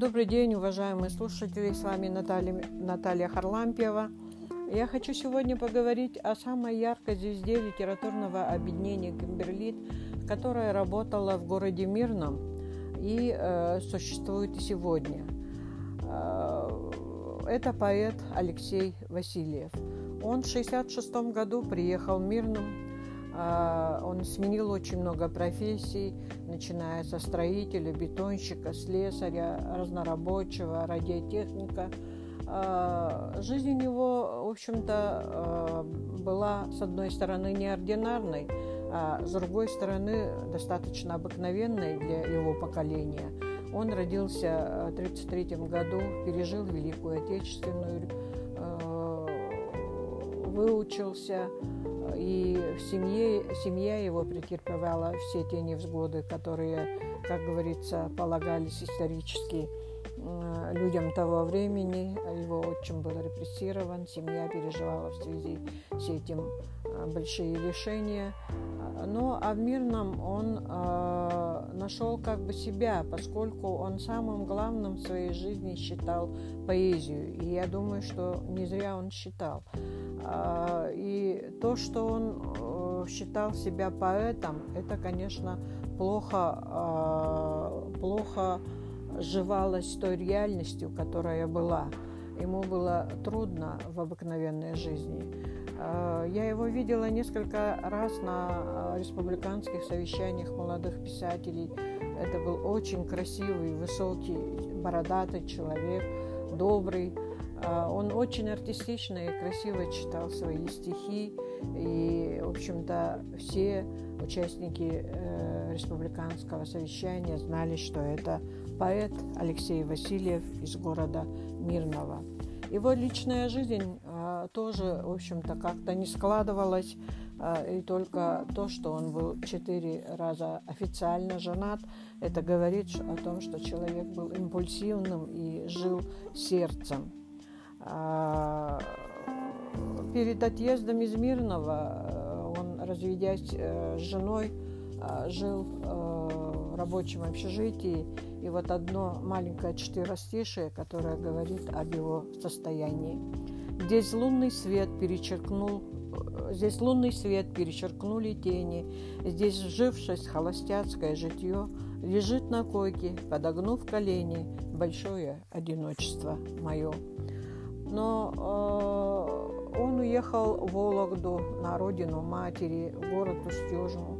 Добрый день, уважаемые слушатели. С вами Наталья, Наталья Харлампьева. Я хочу сегодня поговорить о самой яркой звезде литературного объединения «Кимберлит», которая работала в городе Мирном и э, существует и сегодня. Э, это поэт Алексей Васильев. Он в 1966 году приехал в Мирном а, он сменил очень много профессий, начиная со строителя, бетонщика, слесаря, разнорабочего, радиотехника. А, жизнь у него, в общем-то, а, была, с одной стороны, неординарной, а с другой стороны, достаточно обыкновенной для его поколения. Он родился в 1933 году, пережил Великую Отечественную, выучился, и в семье, семья его претерпевала все те невзгоды, которые, как говорится, полагались исторически людям того времени. Его отчим был репрессирован, семья переживала в связи с этим а, большие лишения. Но а в Мирном он э, нашел как бы себя, поскольку он самым главным в своей жизни считал поэзию. И я думаю, что не зря он считал. Э, и то, что он э, считал себя поэтом, это, конечно, плохо, э, плохо сживалось с той реальностью, которая была. Ему было трудно в обыкновенной жизни. Э, я его видела несколько раз на республиканских совещаниях молодых писателей. Это был очень красивый, высокий, бородатый человек, добрый. Э, он очень артистично и красиво читал свои стихи. И, в общем-то, все участники республиканского совещания знали, что это поэт Алексей Васильев из города Мирного. Его личная жизнь э, тоже, в общем-то, как-то не складывалась. Э, и только то, что он был четыре раза официально женат, это говорит о том, что человек был импульсивным и жил сердцем. Э, перед отъездом из Мирного э, он, разведясь э, с женой, э, жил в рабочем общежитии и вот одно маленькое четверостишее, которое говорит об его состоянии. Здесь лунный свет перечеркнул Здесь лунный свет перечеркнули тени, Здесь, вжившись холостяцкое житье, Лежит на койке, подогнув колени, Большое одиночество мое. Но э, он уехал в Вологду, на родину матери, в город Устюжну.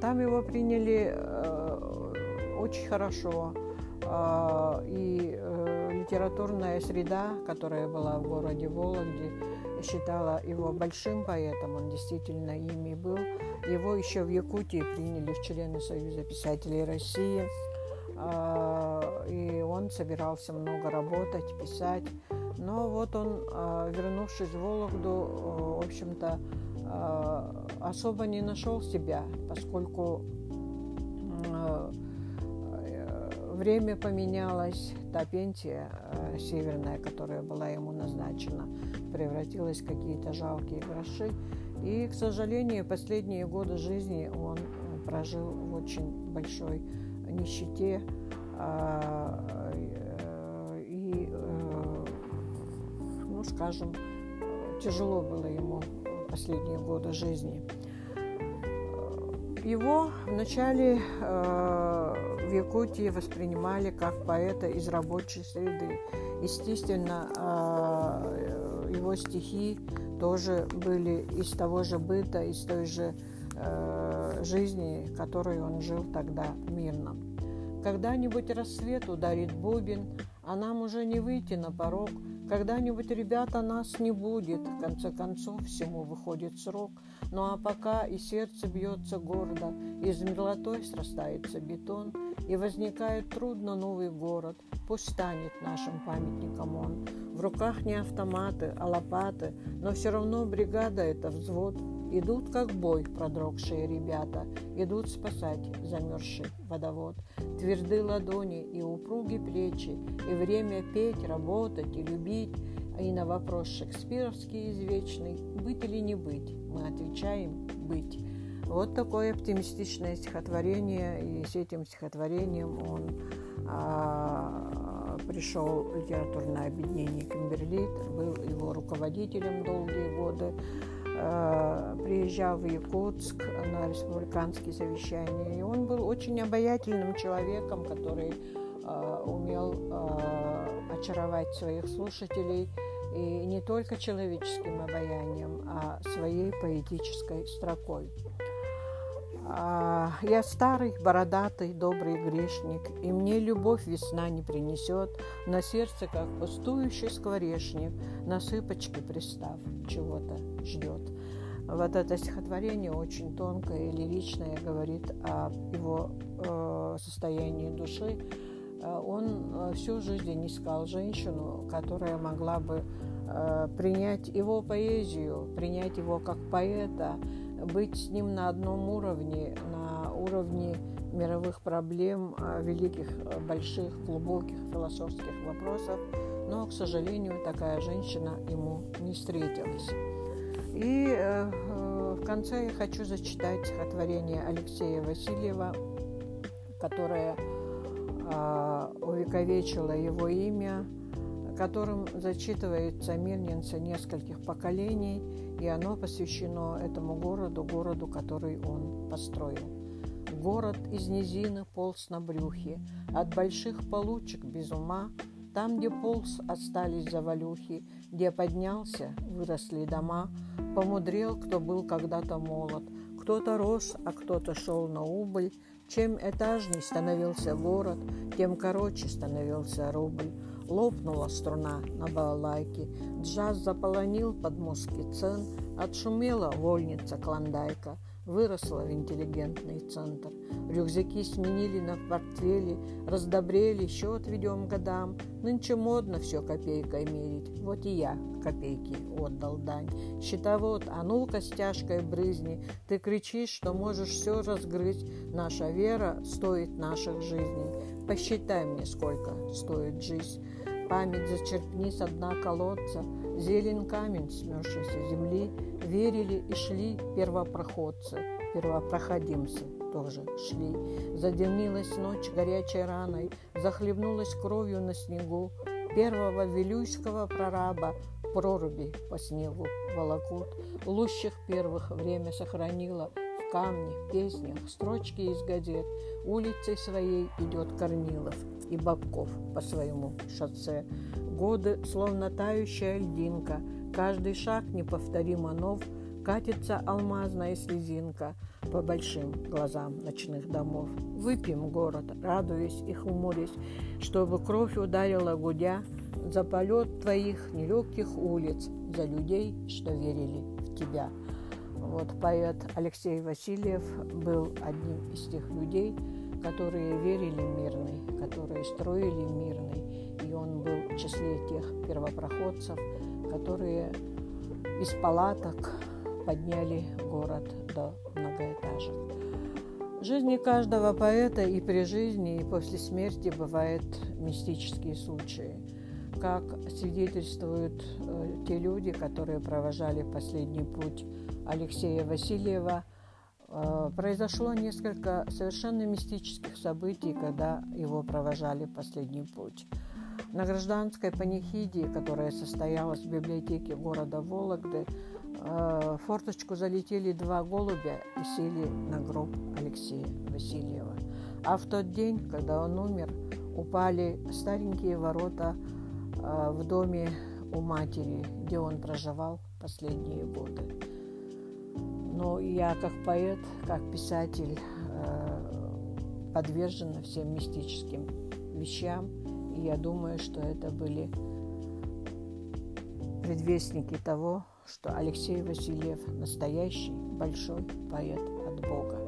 Там его приняли э, очень хорошо. А, и э, литературная среда, которая была в городе Вологде, считала его большим поэтом, он действительно ими был. Его еще в Якутии приняли в члены Союза писателей России. А, и он собирался много работать, писать. Но вот он, а, вернувшись в Вологду, в общем-то, особо не нашел себя, поскольку время поменялось, та пенсия северная, которая была ему назначена, превратилась в какие-то жалкие гроши. И, к сожалению, последние годы жизни он э, прожил в очень большой нищете. Скажем, тяжело было ему последние годы жизни. Его вначале э, в Якутии воспринимали как поэта из рабочей среды. Естественно, э, его стихи тоже были из того же быта, из той же э, жизни, которой он жил тогда мирно. Когда-нибудь рассвет ударит бубен, а нам уже не выйти на порог. Когда-нибудь, ребята, нас не будет. В конце концов, всему выходит срок. Ну а пока и сердце бьется гордо, из мерзлотой срастается бетон, и возникает трудно новый город. Пусть станет нашим памятником он. В руках не автоматы, а лопаты, но все равно бригада — это взвод. Идут, как бой, продрогшие ребята, идут спасать замерзший водовод. Тверды ладони и упруги плечи, и время петь, работать и любить, и на вопрос шекспировский извечный «Быть или не быть?» мы отвечаем «Быть». Вот такое оптимистичное стихотворение, и с этим стихотворением он а, пришел в литературное объединение Кимберлит, был его руководителем долгие годы, приезжал в Якутск на республиканские совещания. И он был очень обаятельным человеком, который э, умел э, очаровать своих слушателей и не только человеческим обаянием, а своей поэтической строкой. А, я старый, бородатый, добрый грешник, и мне любовь весна не принесет, на сердце, как пустующий скворечник, на сыпочке пристав, чего-то ждет. Вот это стихотворение очень тонкое и лиричное, говорит о его э, состоянии души. Э, он э, всю жизнь искал женщину, которая могла бы э, принять его поэзию, принять его как поэта, быть с ним на одном уровне, на уровне мировых проблем, а, великих, а, больших, глубоких философских вопросов, но, к сожалению, такая женщина ему не встретилась. И э, э, в конце я хочу зачитать стихотворение Алексея Васильева, которое э, увековечило его имя, которым зачитывается мирнинца нескольких поколений, и оно посвящено этому городу, городу, который он построил. Город из низины полз на брюхе, от больших получек без ума, там, где полз, остались завалюхи, где поднялся, выросли дома, помудрел, кто был когда-то молод, кто-то рос, а кто-то шел на убыль, чем этажней становился город, тем короче становился рубль. Лопнула струна на балалайке, джаз заполонил подмостки цен, отшумела вольница клондайка, выросла в интеллигентный центр. Рюкзаки сменили на портфели, раздобрели, счет ведем годам. Нынче модно все копейкой мерить, вот и я копейки отдал дань. Счетовод, а ну-ка стяжкой брызни, ты кричишь, что можешь все разгрызть. Наша вера стоит наших жизней. Посчитай мне, сколько стоит жизнь. Память зачерпни с дна колодца, Зелен камень смерзшейся земли, Верили и шли первопроходцы, Первопроходимцы тоже шли. Задымилась ночь горячей раной, Захлебнулась кровью на снегу, Первого вилюйского прораба проруби по снегу волокут. Лущих первых время сохранила в камне, песнях, строчки из газет. Улицей своей идет Корнилов и Бабков по своему шоссе. Годы, словно тающая льдинка, каждый шаг неповторимо нов, катится алмазная слезинка по большим глазам ночных домов. Выпьем город, радуясь и хмурясь, чтобы кровь ударила гудя за полет твоих нелегких улиц, за людей, что верили в тебя. Вот поэт Алексей Васильев был одним из тех людей, которые верили мирный, которые строили мирный. И он был в числе тех первопроходцев, которые из палаток подняли город до многоэтажек. Жизни каждого поэта и при жизни, и после смерти бывают мистические случаи. Как свидетельствуют э, те люди, которые провожали последний путь Алексея Васильева – произошло несколько совершенно мистических событий, когда его провожали последний путь. На гражданской панихиде, которая состоялась в библиотеке города Вологды, э, в форточку залетели два голубя и сели на гроб Алексея Васильева. А в тот день, когда он умер, упали старенькие ворота э, в доме у матери, где он проживал последние годы. Но я как поэт, как писатель э, подвержена всем мистическим вещам. И я думаю, что это были предвестники того, что Алексей Васильев настоящий большой поэт от Бога.